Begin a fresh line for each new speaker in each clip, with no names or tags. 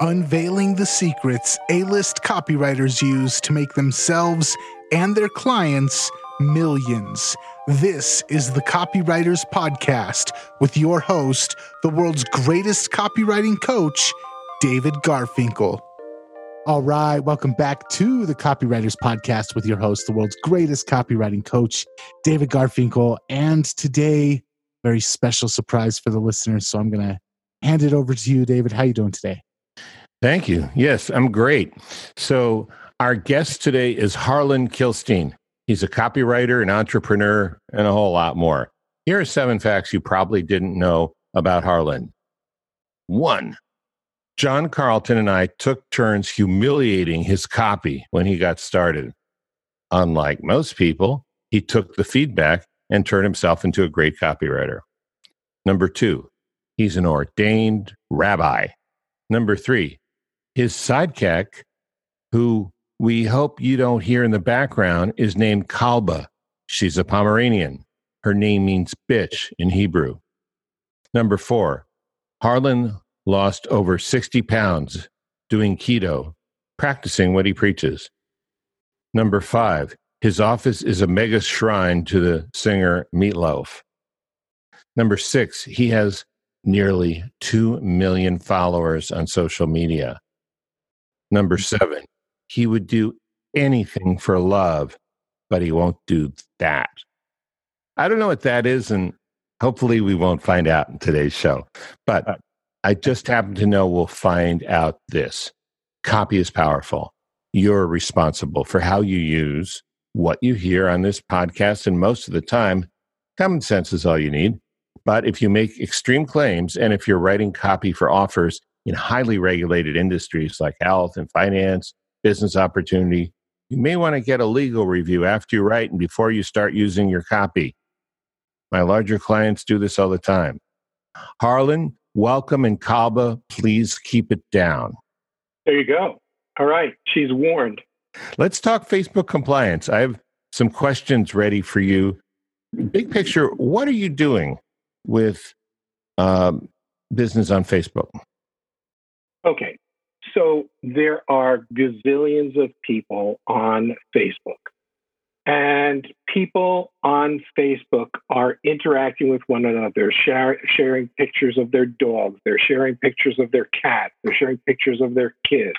unveiling the secrets A list copywriters use to make themselves and their clients millions. This is the Copywriters Podcast with your host, the world's greatest copywriting coach, David Garfinkel. All right, welcome back to the Copywriters Podcast with your host, the world's greatest copywriting coach, David Garfinkel. And today, very special surprise for the listeners. So I'm going to hand it over to you, David. How you doing today?
Thank you. Yes, I'm great. So, our guest today is Harlan Kilstein. He's a copywriter, an entrepreneur, and a whole lot more. Here are seven facts you probably didn't know about Harlan. One, John Carlton and I took turns humiliating his copy when he got started. Unlike most people, he took the feedback and turned himself into a great copywriter. Number two, he's an ordained rabbi. Number three, his sidekick, who we hope you don't hear in the background, is named Kalba. She's a Pomeranian. Her name means bitch in Hebrew. Number four, Harlan lost over 60 pounds doing keto, practicing what he preaches. Number five, his office is a mega shrine to the singer Meatloaf. Number six, he has nearly 2 million followers on social media. Number mm-hmm. seven, he would do anything for love, but he won't do that. I don't know what that is, and hopefully we won't find out in today's show. But I just happen to know we'll find out this copy is powerful. You're responsible for how you use what you hear on this podcast, and most of the time, common sense is all you need. But if you make extreme claims, and if you're writing copy for offers in highly regulated industries like health and finance, business opportunity, you may want to get a legal review after you write and before you start using your copy. My larger clients do this all the time. Harlan, welcome, and Kalba, please keep it down.
There you go. All right, she's warned.
Let's talk Facebook compliance. I have some questions ready for you. Big picture, what are you doing with um, business on Facebook?
Okay. So there are gazillions of people on Facebook. And people on Facebook are interacting with one another, share, sharing pictures of their dogs, they're sharing pictures of their cats, they're sharing pictures of their kids.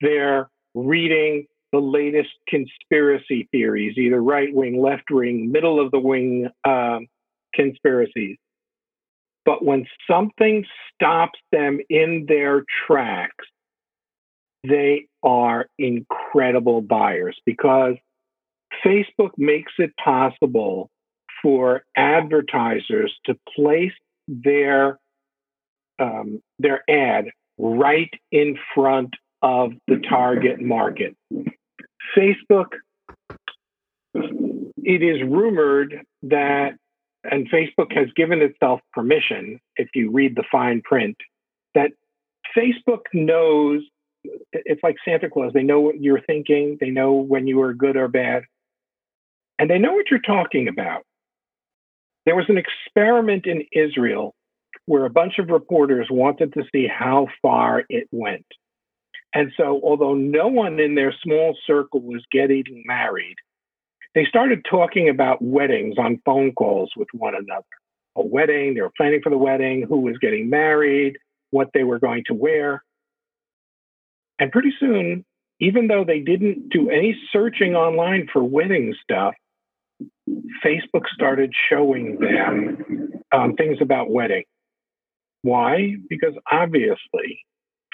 They're reading the latest conspiracy theories, either right wing, left wing, middle of the wing um, conspiracies. But when something stops them in their tracks, they are incredible buyers because Facebook makes it possible for advertisers to place their um, their ad right in front of the target market. Facebook, it is rumored that and Facebook has given itself permission, if you read the fine print, that Facebook knows it's like Santa Claus. They know what you're thinking, they know when you are good or bad, and they know what you're talking about. There was an experiment in Israel where a bunch of reporters wanted to see how far it went. And so, although no one in their small circle was getting married, they started talking about weddings on phone calls with one another. A wedding, they were planning for the wedding, who was getting married, what they were going to wear. And pretty soon, even though they didn't do any searching online for wedding stuff, Facebook started showing them um, things about wedding. Why? Because obviously,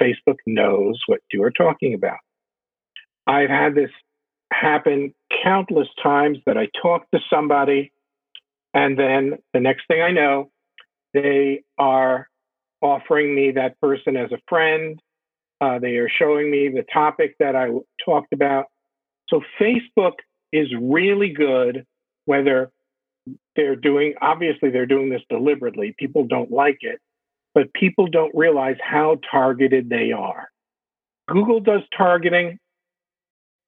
Facebook knows what you are talking about. I've had this happen countless times that I talk to somebody, and then the next thing I know, they are offering me that person as a friend. Uh, they are showing me the topic that I talked about. So Facebook is really good, whether they're doing, obviously, they're doing this deliberately. People don't like it, but people don't realize how targeted they are. Google does targeting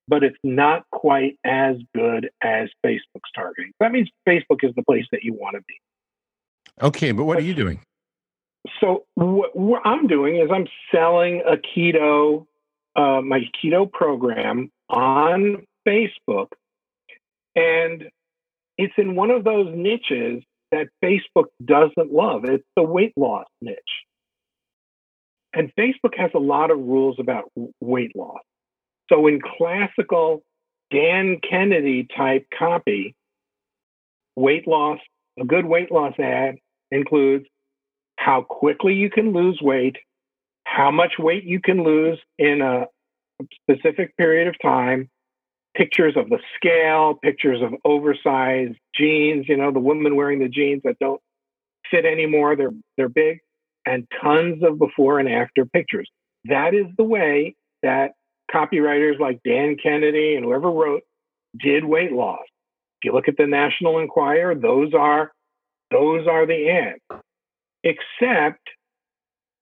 but it's not quite as good as Facebook's targeting. That means Facebook is the place that you want to be.
Okay, but what are you doing?
So what, what I'm doing is I'm selling a keto, uh, my keto program on Facebook, and it's in one of those niches that Facebook doesn't love. It's the weight loss niche. And Facebook has a lot of rules about weight loss. So in classical Dan Kennedy type copy, weight loss, a good weight loss ad includes how quickly you can lose weight, how much weight you can lose in a specific period of time, pictures of the scale, pictures of oversized jeans, you know, the women wearing the jeans that don't fit anymore, they're they're big, and tons of before and after pictures. That is the way that copywriters like Dan Kennedy and whoever wrote did weight loss. If you look at the National Enquirer, those are those are the ads. Except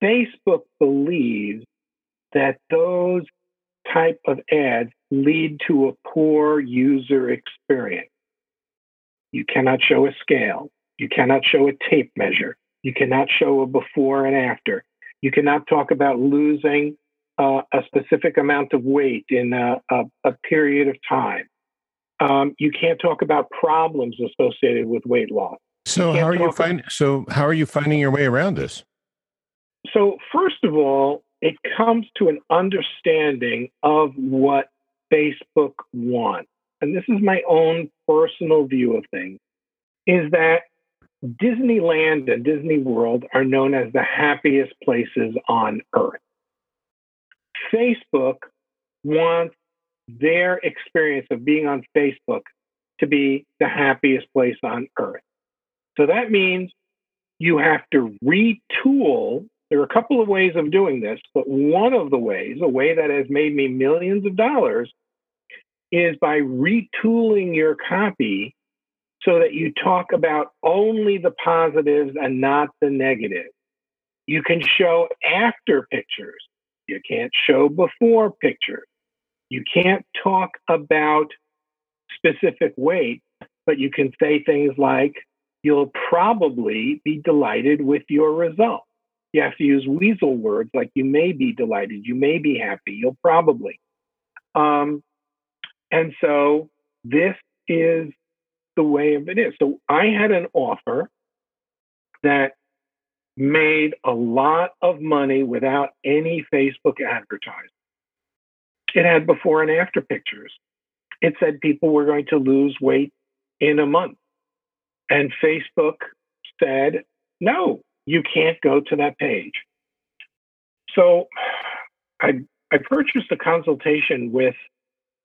Facebook believes that those type of ads lead to a poor user experience. You cannot show a scale. You cannot show a tape measure. You cannot show a before and after. You cannot talk about losing uh, a specific amount of weight in a, a, a period of time. Um, you can't talk about problems associated with weight loss.
So how are you finding? So how are you finding your way around this?
So first of all, it comes to an understanding of what Facebook wants, and this is my own personal view of things, is that Disneyland and Disney World are known as the happiest places on earth. Facebook wants their experience of being on Facebook to be the happiest place on earth. So that means you have to retool. There are a couple of ways of doing this, but one of the ways, a way that has made me millions of dollars, is by retooling your copy so that you talk about only the positives and not the negatives. You can show after pictures. You can't show before pictures. You can't talk about specific weight, but you can say things like, you'll probably be delighted with your result. You have to use weasel words like you may be delighted, you may be happy, you'll probably. Um, and so this is the way of it is. So I had an offer that made a lot of money without any Facebook advertising. It had before and after pictures. It said people were going to lose weight in a month. And Facebook said, no, you can't go to that page. So I, I purchased a consultation with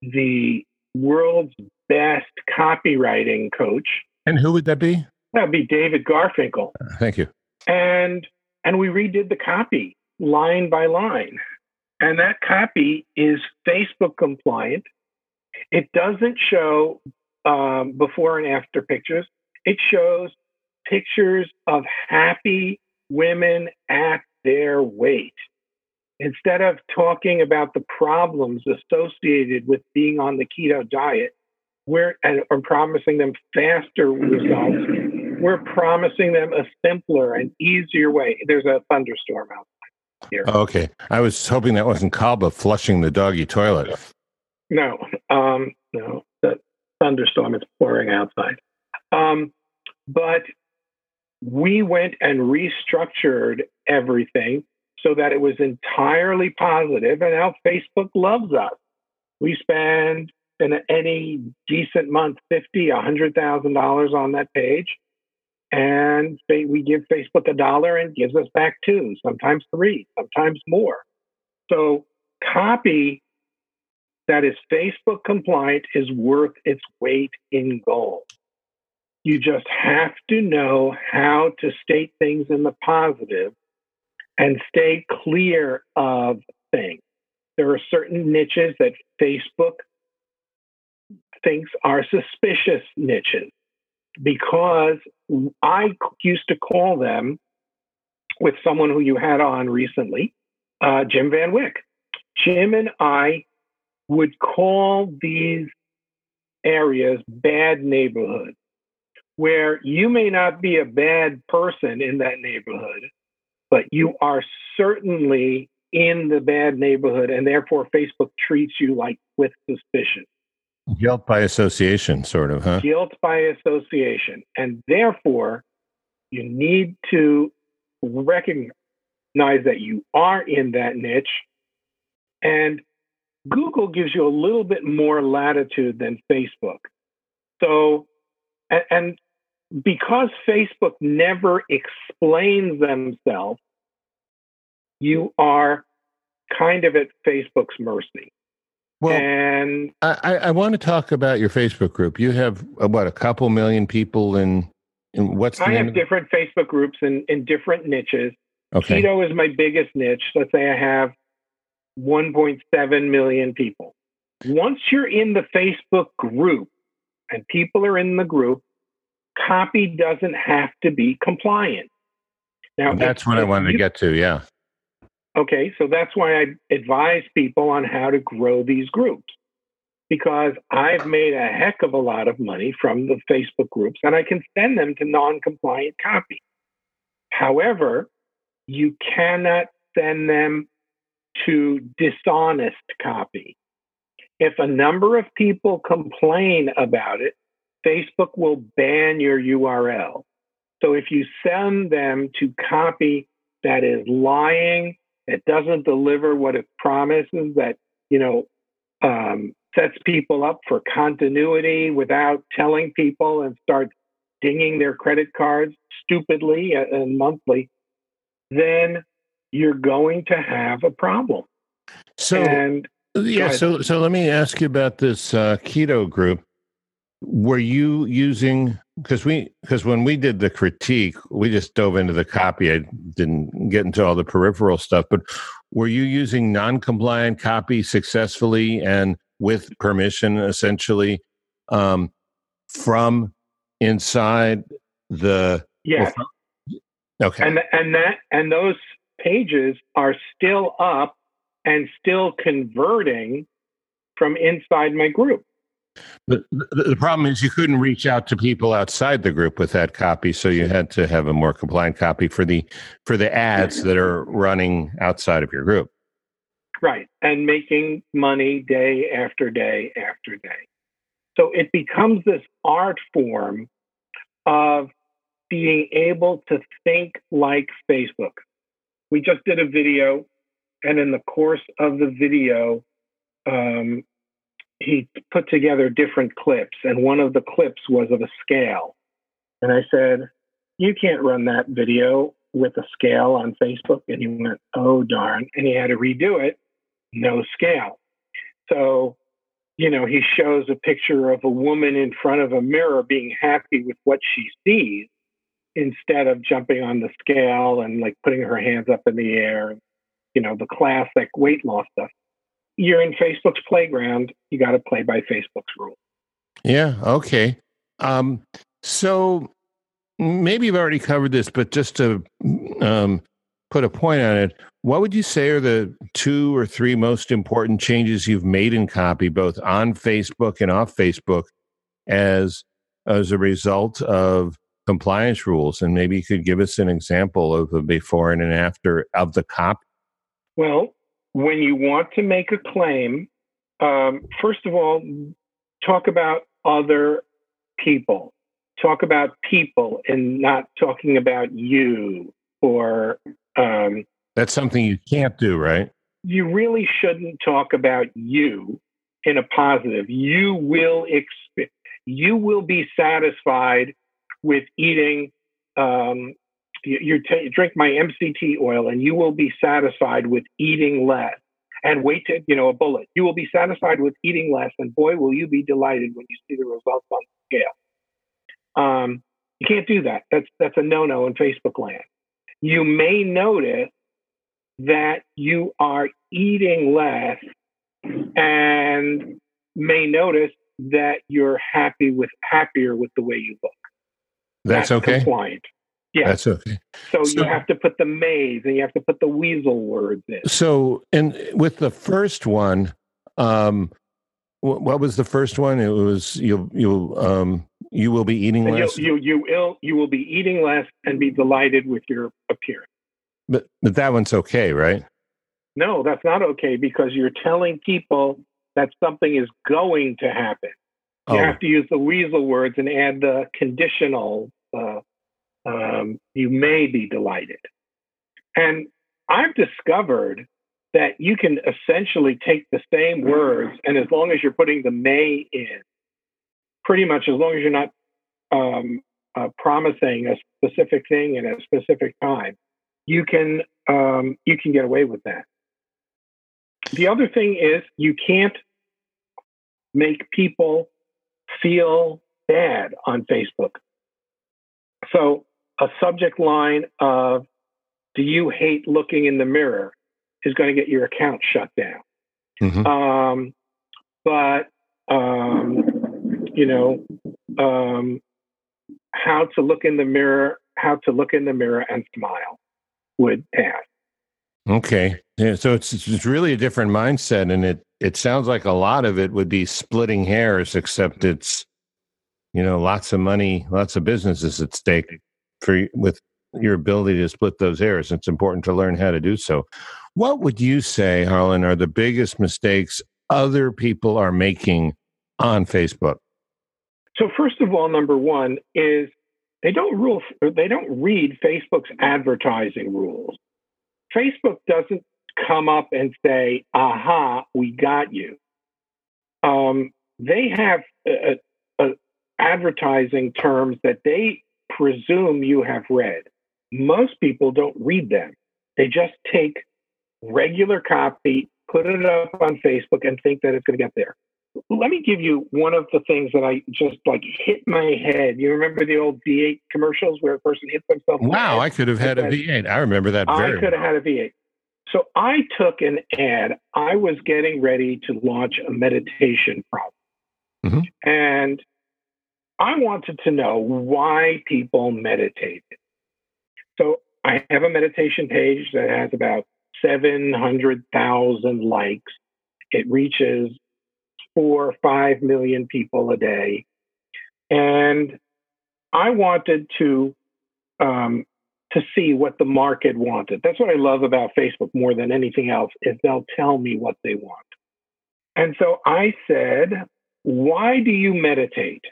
the world's best copywriting coach.
And who would that be?
That'd be David Garfinkel.
Thank you.
And and we redid the copy line by line. And that copy is Facebook compliant. It doesn't show um, before and after pictures. It shows pictures of happy women at their weight. Instead of talking about the problems associated with being on the keto diet, we're and, and promising them faster results. We're promising them a simpler and easier way. There's a thunderstorm outside here.
Okay. I was hoping that wasn't Kalba flushing the doggy toilet.
No, um, no, the thunderstorm is pouring outside. Um, but we went and restructured everything so that it was entirely positive, and now Facebook loves us. We spend in any decent month fifty, a hundred thousand dollars on that page, and we give Facebook a dollar and gives us back two, sometimes three, sometimes more. So copy that is Facebook compliant is worth its weight in gold. You just have to know how to state things in the positive and stay clear of things. There are certain niches that Facebook thinks are suspicious niches because I used to call them with someone who you had on recently, uh, Jim Van Wyck. Jim and I would call these areas bad neighborhoods where you may not be a bad person in that neighborhood, but you are certainly in the bad neighborhood, and therefore Facebook treats you like with suspicion.
Guilt by association, sort of, huh?
Guilt by association. And therefore, you need to recognize that you are in that niche. And Google gives you a little bit more latitude than Facebook. So, and, and because Facebook never explains themselves, you are kind of at Facebook's mercy.
Well,
and
I, I want to talk about your Facebook group. You have uh, what a couple million people in. in what's
I have different Facebook groups in, in different niches.
Okay.
Keto is my biggest niche. Let's say I have 1.7 million people. Once you're in the Facebook group and people are in the group, copy doesn't have to be compliant. Now,
That's
if-
what I wanted to get to. Yeah.
Okay, so that's why I advise people on how to grow these groups because I've made a heck of a lot of money from the Facebook groups and I can send them to non compliant copy. However, you cannot send them to dishonest copy. If a number of people complain about it, Facebook will ban your URL. So if you send them to copy that is lying, it doesn't deliver what it promises, that, you know, um, sets people up for continuity without telling people and starts dinging their credit cards stupidly and monthly, then you're going to have a problem.
So
and
yeah. So so let me ask you about this uh, keto group. Were you using because we because when we did the critique, we just dove into the copy. I didn't get into all the peripheral stuff, but were you using non-compliant copy successfully and with permission, essentially, um, from inside the?
yeah,
Okay.
and and that and those pages are still up and still converting from inside my group.
The, the problem is you couldn't reach out to people outside the group with that copy, so you had to have a more compliant copy for the for the ads that are running outside of your group.
Right. And making money day after day after day. So it becomes this art form of being able to think like Facebook. We just did a video, and in the course of the video, um, he put together different clips, and one of the clips was of a scale. And I said, You can't run that video with a scale on Facebook. And he went, Oh, darn. And he had to redo it no scale. So, you know, he shows a picture of a woman in front of a mirror being happy with what she sees instead of jumping on the scale and like putting her hands up in the air, you know, the classic weight loss stuff. You're in Facebook's playground. You got to play by Facebook's rules.
Yeah. Okay. Um, so maybe you've already covered this, but just to um, put a point on it, what would you say are the two or three most important changes you've made in copy, both on Facebook and off Facebook, as as a result of compliance rules? And maybe you could give us an example of a before and an after of the copy.
Well, when you want to make a claim, um, first of all, talk about other people. Talk about people and not talking about you or um,
That's something you can't do, right?
you really shouldn't talk about you in a positive. You will exp- you will be satisfied with eating. Um, you, you ta- drink my MCT oil, and you will be satisfied with eating less. And wait to you know a bullet. You will be satisfied with eating less, and boy, will you be delighted when you see the results on the scale. Um, you can't do that. That's that's a no no in Facebook land. You may notice that you are eating less and may notice that you're happy with happier with the way you look.
That's okay.
Compliant. Yeah.
That's okay.
so,
so-
you have to put the maze and you have to put the weasel words in.
So, and with the first one, um, wh- what was the first one? It was you. You um, you will be eating
And
less.
you, you, you, will, you will be eating less and be delighted with your appearance.
but but that one's okay, right?
No, that's not okay because you're telling people that something is going to happen. You
Oh.
have to use the weasel words and add the conditional. Uh, um, you may be delighted. And I've discovered that you can essentially take the same words, and as long as you're putting the may in, pretty much as long as you're not um, uh, promising a specific thing in a specific time, you can um, you can get away with that. The other thing is you can't make people feel bad on Facebook. So a subject line of "Do you hate looking in the mirror?" is going to get your account shut down.
Mhm.
Um, but um, you know, um, how to look in the mirror, how to look in the mirror and smile would pass.
Okay. Yeah, so it's it's really a different mindset, and it it sounds like a lot of it would be splitting hairs, except it's you know lots of money, lots of businesses at stake for with your ability to split those hairs. It's important to learn how to do so. What would you say, Harlan, are the biggest mistakes other people are making on Facebook?
So first of all, number one is they don't rule. They don't read Facebook's advertising rules. Facebook doesn't come up and say, "Aha, we got you." Um, they have uh, uh, advertising terms that they presume you have read. Most people don't read them. They just take regular copy, put it up on Facebook, and think that it's going to get there. Let me give you one of the things that I just like hit my head. You remember the old V8 commercials where a person hits themselves?
Wow. I could have had a
Okay.
V8. I remember that
I could have
well.
had a V8. So I took an ad. I was getting ready to launch a meditation program.
Mhm.
And I wanted to know why people meditated. So I have a meditation page that has about 700,000 likes. It reaches four or five million people a day. And I wanted to um, to see what the market wanted. That's what I love about Facebook more than anything else is they'll tell me what they want. And so I said, why do you meditate?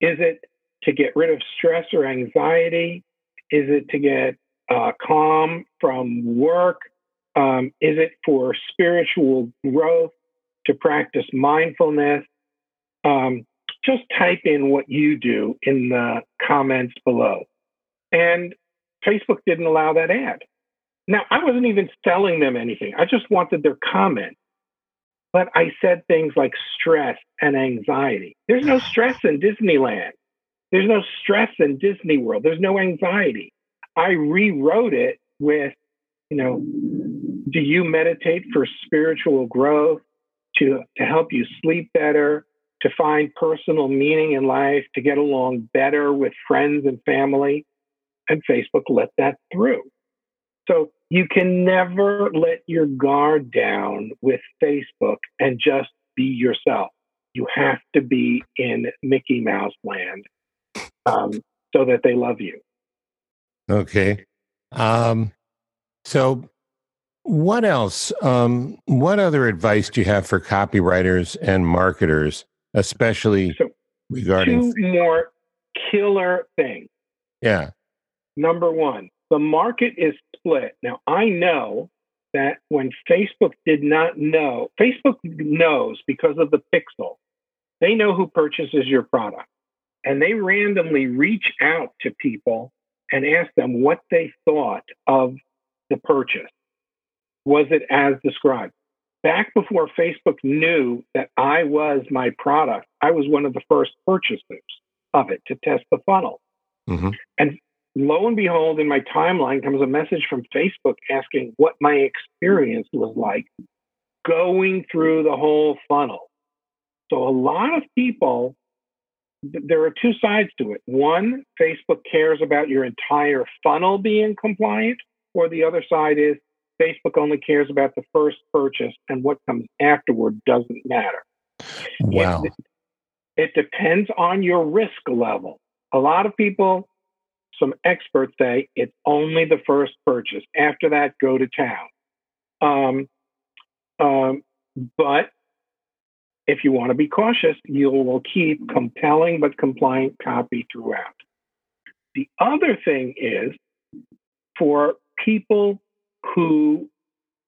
Is it to get rid of stress or anxiety? Is it to get uh, calm from work? Um, is it for spiritual growth, to practice mindfulness? Um, just type in what you do in the comments below. And Facebook didn't allow that ad. Now, I wasn't even selling them anything. I just wanted their comment. But I said things like stress and anxiety. There's no stress in Disneyland. There's no stress in Disney World. There's no anxiety. I rewrote it with, you know, do you meditate for spiritual growth, to, to help you sleep better, to find personal meaning in life, to get along better with friends and family? And Facebook let that through. So you can never let your guard down with Facebook and just be yourself. You have to be in Mickey Mouse land um, so that they love you.
Okay. Um, so, what else? Um, what other advice do you have for copywriters and marketers, especially
So
regarding?
two more killer things.
Yeah.
Number one, the market is split. Now, I know that when Facebook did not know, Facebook knows because of the pixel, they know who purchases your product. And they randomly reach out to people and ask them what they thought of the purchase. Was it as described? Back before Facebook knew that I was my product, I was one of the first purchasers of it to test the funnel
hmm
lo and behold, in my timeline comes a message from Facebook asking what my experience was like going through the whole funnel. So a lot of people, there are two sides to it. One, Facebook cares about your entire funnel being compliant, or the other side is Facebook only cares about the first purchase and what comes afterward doesn't matter.
Wow.
It, it depends on your risk level. A lot of people some experts say it's only the first purchase. After that, go to town. Um, um, but if you want to be cautious, you will keep compelling but compliant copy throughout. The other thing is for people who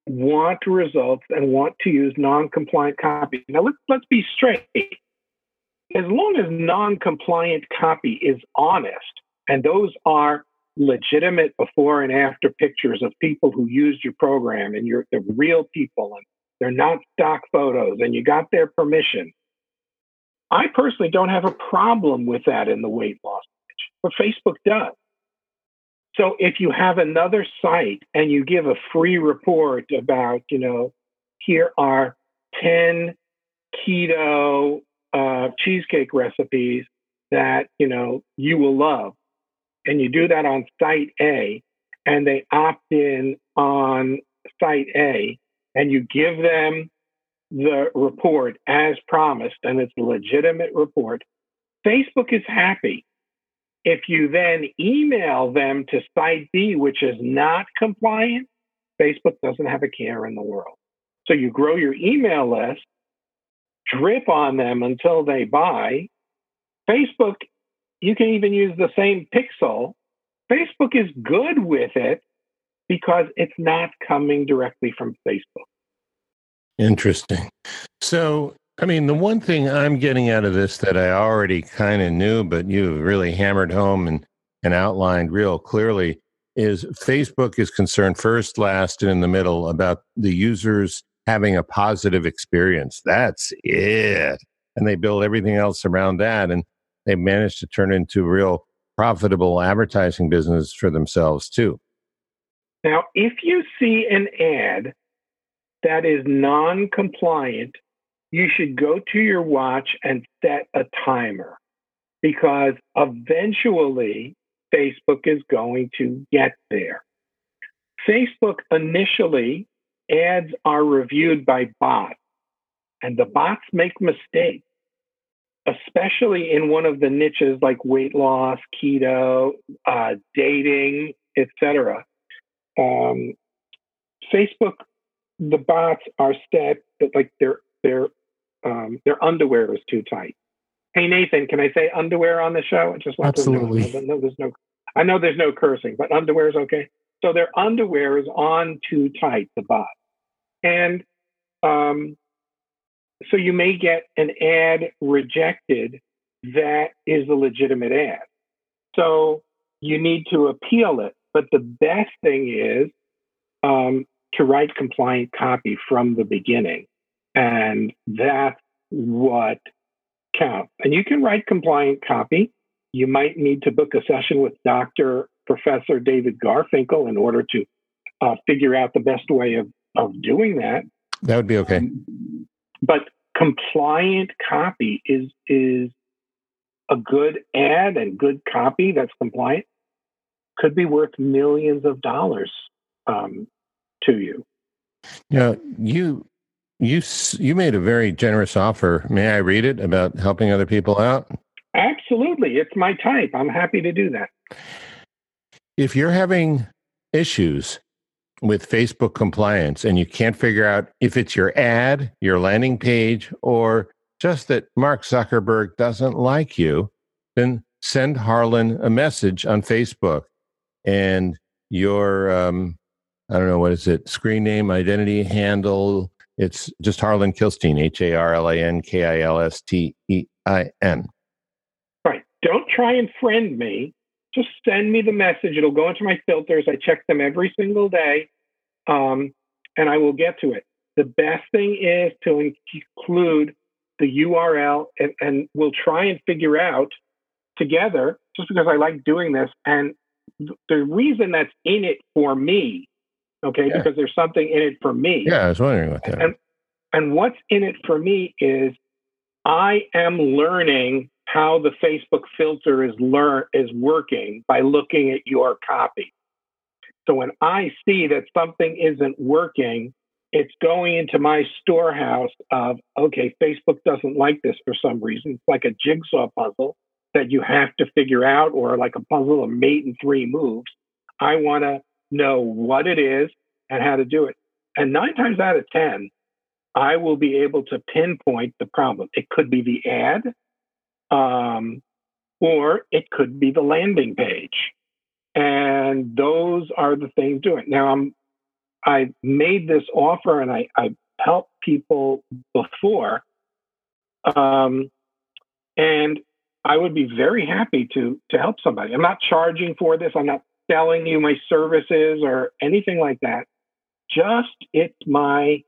want results and want to use non-compliant copy. Now let's let's be straight. As long as non-compliant copy is honest, and those are legitimate before and after pictures of people who used your program and you're the real people and they're not stock photos and you got their permission. I personally don't have a problem with that in the weight loss, but Facebook does. So if you have another site and you give a free report about, you know, here are 10 keto uh, cheesecake recipes that, you know, you will love, and you do that on site A, and they opt in on site A, and you give them the report as promised, and it's a legitimate report, Facebook is happy if you then email them to site B, which is not compliant, Facebook doesn't have a care in the world. So you grow your email list, drip on them until they buy. Facebook, you can even use the same pixel. Facebook is good with it because it's not coming directly from Facebook.
Interesting. So I mean, the one thing I'm getting out of this that I already kind of knew, but you really hammered home and, and outlined real clearly is Facebook is concerned first, last, and in the middle about the users having a positive experience. That's it. And they build everything else around that. And they managed to turn into real profitable advertising business for themselves too.
Now, if you see an ad that is non compliant you should go to your watch and set a timer because eventually Facebook is going to get there. Facebook initially ads are reviewed by bots, and the bots make mistakes, especially in one of the niches like weight loss, keto, uh, dating, etc. Um, Facebook, the bots are set that like they're they're um, their underwear is too tight. Hey Nathan, can I say underwear on the show? I
just want Absolutely.
to know. No, there's no. I know there's no cursing, but underwear is okay. So their underwear is on too tight, the bot, and um, so you may get an ad rejected that is a legitimate ad. So you need to appeal it. But the best thing is um, to write compliant copy from the beginning. And that's what counts. And you can write compliant copy. You might need to book a session with Dr. Professor David Garfinkel in order to uh, figure out the best way of, of doing that.
That would be okay.
Um, but compliant copy is is a good ad and good copy that's compliant could be worth millions of dollars um, to you.
Yeah, you you you made a very generous offer. May I read it about helping other people out?
Absolutely. It's my type. I'm happy to do that.
If you're having issues with Facebook compliance and you can't figure out if it's your ad, your landing page, or just that Mark Zuckerberg doesn't like you, then send Harlan a message on Facebook and your um, I don't know what is it screen name, identity handle, it's just Harlan Kilstein, H A R L A N K I L S T E I N.
Right. Don't try and friend me. Just send me the message. It'll go into my filters. I check them every single day, um, and I will get to it. The best thing is to include the URL, and, and we'll try and figure out together, just because I like doing this. And the reason that's in it for me okay? Yeah. Because there's something in it for me.
Yeah, I was wondering about that.
And, and what's in it for me is I am learning how the Facebook filter is learn is working by looking at your copy. So when I see that something isn't working, it's going into my storehouse of okay, Facebook doesn't like this for some reason. It's like a jigsaw puzzle. that you have to figure out or like a puzzle, of mate in three moves. I want to know what it is and how to do it. And nine times out of 10, I will be able to pinpoint the problem. It could be the ad, um, or it could be the landing page. And those are the things doing. Now I'm I made this offer and I, I helped people before. Um, and I would be very happy to to help somebody. I'm not charging for this. I'm not selling you my services or anything like that. Just it's my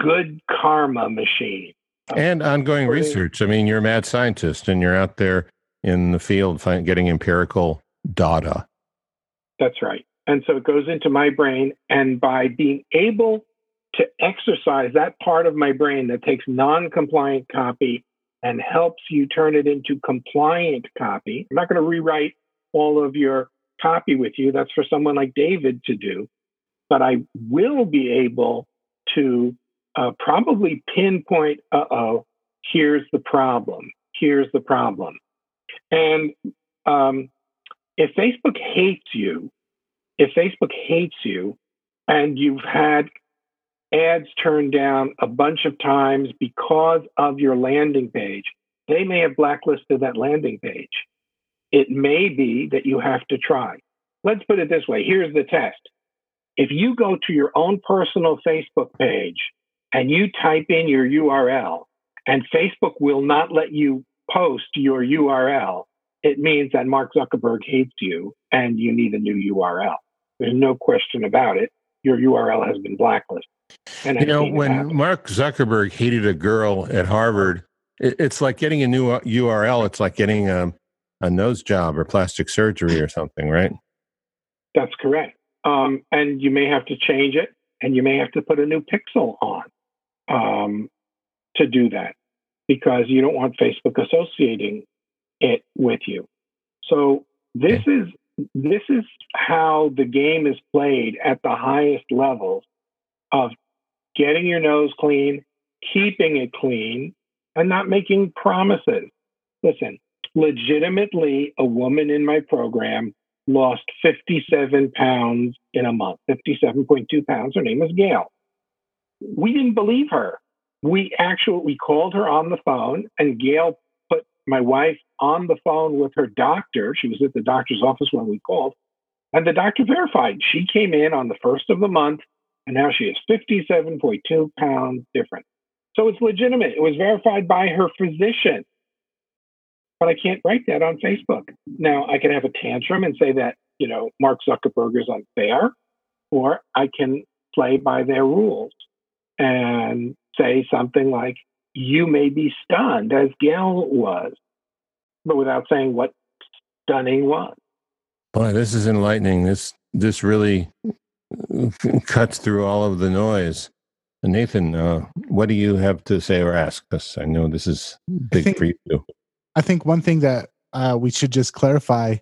good karma machine.
And ongoing research. I mean, you're a mad scientist and you're out there in the field find, getting empirical data.
That's right. And so it goes into my brain. And by being able to exercise that part of my brain that takes non compliant copy and helps you turn it into compliant copy, I'm not going to rewrite all of your copy with you. That's for someone like David to do. But I will be able to uh, probably pinpoint, uh oh, here's the problem. Here's the problem. And um, if Facebook hates you, if Facebook hates you and you've had ads turned down a bunch of times because of your landing page, they may have blacklisted that landing page. It may be that you have to try. Let's put it this way here's the test. If you go to your own personal Facebook page and you type in your URL, and Facebook will not let you post your URL, it means that Mark Zuckerberg hates you and you need a new URL. There's no question about it. Your URL has been blacklisted.
And you know, when Mark Zuckerberg hated a girl at Harvard, it's like getting a new URL. It's like getting a, a nose job or plastic surgery or something, right?
That's correct. Um, and you may have to change it and you may have to put a new pixel on um, to do that because you don't want Facebook associating it with you. So this is this is how the game is played at the highest levels of getting your nose clean, keeping it clean, and not making promises. Listen, legitimately, a woman in my program lost 57 pounds in a month, 57.2 pounds. Her name is Gail. We didn't believe her. We actually we called her on the phone, and Gail my wife on the phone with her doctor. She was at the doctor's office when we called, and the doctor verified she came in on the first of the month, and now she is 57.2 pounds different. So it's legitimate. It was verified by her physician but I can't write that on Facebook. Now I can have a tantrum and say that, you know, Mark Zuckerberg is unfair, or I can play by their rules and say something like, you may be stunned as Gail was, but without saying what stunning was.
Boy, this is enlightening. This this really cuts through all of the noise. Nathan, uh, what do you have to say or ask us? I know this is big think, for you.
I think one thing that uh, we should just clarify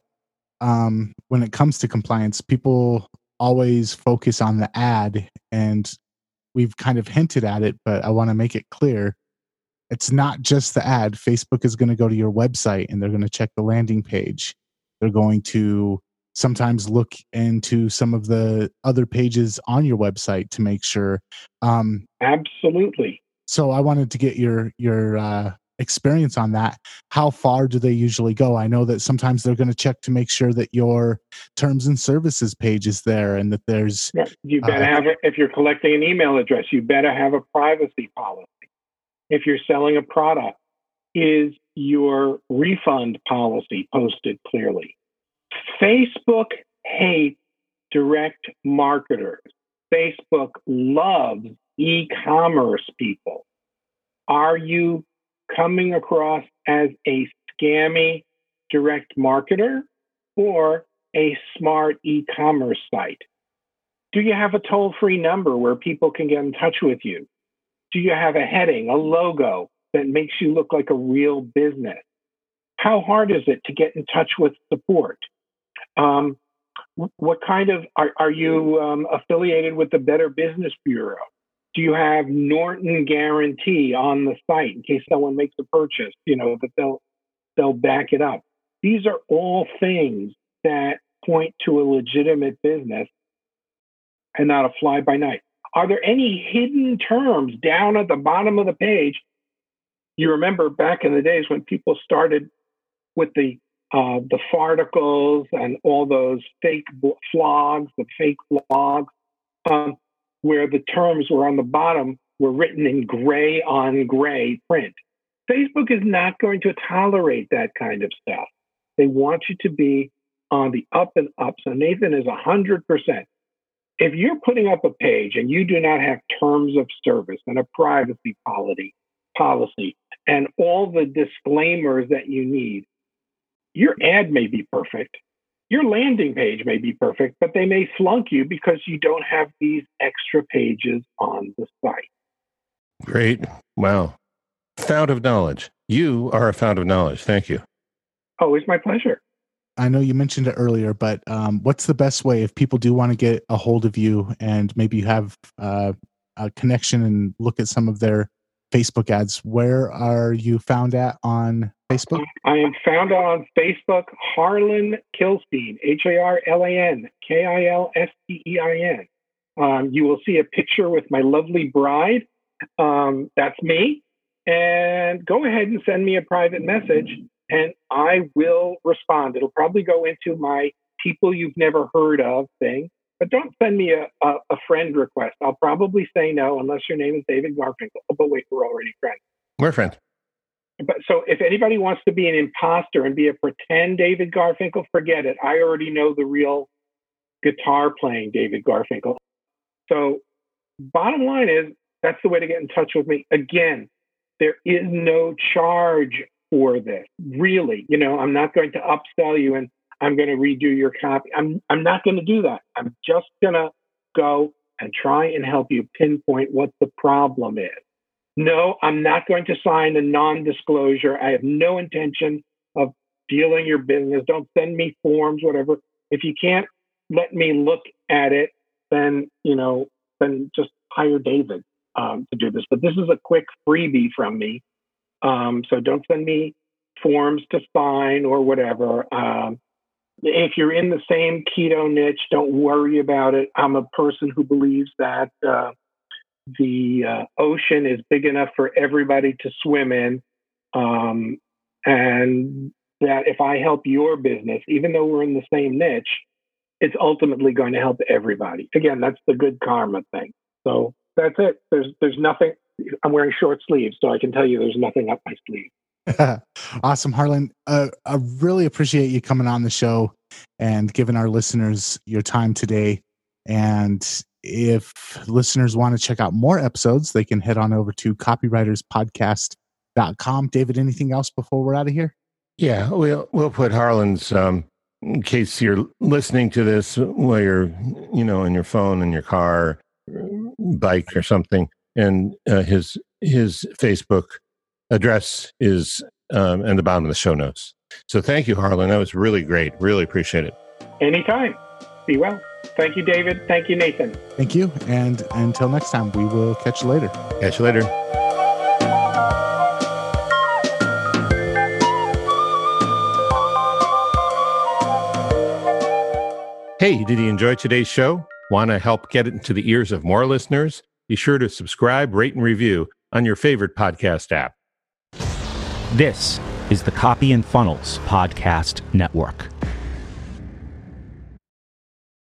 um, when it comes to compliance, people always focus on the ad, and we've kind of hinted at it, but I want to make it clear. It's not just the ad. Facebook is going to go to your website and they're going to check the landing page. They're going to sometimes look into some of the other pages on your website to make sure. Um,
Absolutely.
So I wanted to get your your uh, experience on that how far do they usually go i know that sometimes they're going to check to make sure that your terms and services page is there and that there's
you better uh, have it if you're collecting an email address you better have a privacy policy if you're selling a product is your refund policy posted clearly facebook hates direct marketers facebook loves e-commerce people are you coming across as a scammy direct marketer or a smart e commerce site? Do you have a toll free number where people can get in touch with you? Do you have a heading, a logo that makes you look like a real business? How hard is it to get in touch with support? Um, what kind of are, are you um, affiliated with the Better Business Bureau? do you have Norton guarantee on the site in case someone makes a purchase, you know, that they'll they'll back it up. These are all things that point to a legitimate business and not a fly by night. Are there any hidden terms down at the bottom of the page? You remember back in the days when people started with the uh, the farticles and all those fake flogs, the fake blogs, um, where the terms were on the bottom were written in gray on gray print. Facebook is not going to tolerate that kind of stuff. They want you to be on the up and up. So Nathan is 100%. If you're putting up a page and you do not have terms of service and a privacy policy, policy and all the disclaimers that you need, your ad may be perfect. Your landing page may be perfect, but they may flunk you because you don't have these extra pages on the site.
Great. Wow. Fount of knowledge. You are a fount of knowledge. Thank you.
Always my pleasure.
I know you mentioned it earlier, but um, what's the best way if people do want to get a hold of you and maybe you have uh, a connection and look at some of their Facebook ads? Where are you found at on Facebook?
I am found on Facebook, Harlan Kilstein, H A R L A N K I L S T E I N. Um, you will see a picture with my lovely bride. Um, that's me. And go ahead and send me a private message and I will respond. It'll probably go into my people you've never heard of thing, but don't send me a, a, a friend request. I'll probably say no unless your name is David Garfinkel. Oh, but wait, we're already friends.
We're friends.
But so if anybody wants to be an imposter and be a pretend David Garfinkel, forget it. I already know the real guitar playing David Garfinkel. So bottom line is that's the way to get in touch with me. Again, there is no charge for this. Really, you know, I'm not going to upsell you and I'm going to redo your copy. I'm I'm not going to do that. I'm just going to go and try and help you pinpoint what the problem is. No, I'm not going to sign a non-disclosure. I have no intention of dealing your business. Don't send me forms, whatever. If you can't let me look at it, then you know, then just hire David um, to do this. But this is a quick freebie from me um, so don't send me forms to sign or whatever. Um, if you're in the same keto niche, don't worry about it. I'm a person who believes that uh, the uh, ocean is big enough for everybody to swim in. Um, and that if I help your business, even though we're in the same niche, it's ultimately going to help everybody. Again, that's the good karma thing. So that's it. There's there's nothing I'm wearing short sleeves, so I can tell you there's nothing up my sleeve.
awesome, Harlan. Uh, I really appreciate you coming on the show and giving our listeners your time today. And if listeners want to check out more episodes, they can head on over to copywriterspodcast.com. David, anything else before we're out of here?
Yeah, we'll we'll put Harlan's um, in case you're listening to this while you're you know in your phone in your car, bike or something and uh, his his Facebook address is um, in the bottom of the show notes. So thank you, Harlan. That was really great. Really appreciate it.
Anytime. Be well. Thank you, David. Thank you, Nathan.
Thank you. And until next time, we will catch you later.
Catch you later. Hey, did you enjoy today's show? Want to help get it into the ears of more listeners? Be sure to subscribe, rate, and review on your favorite podcast app.
This is the Copy and Funnels Podcast Network.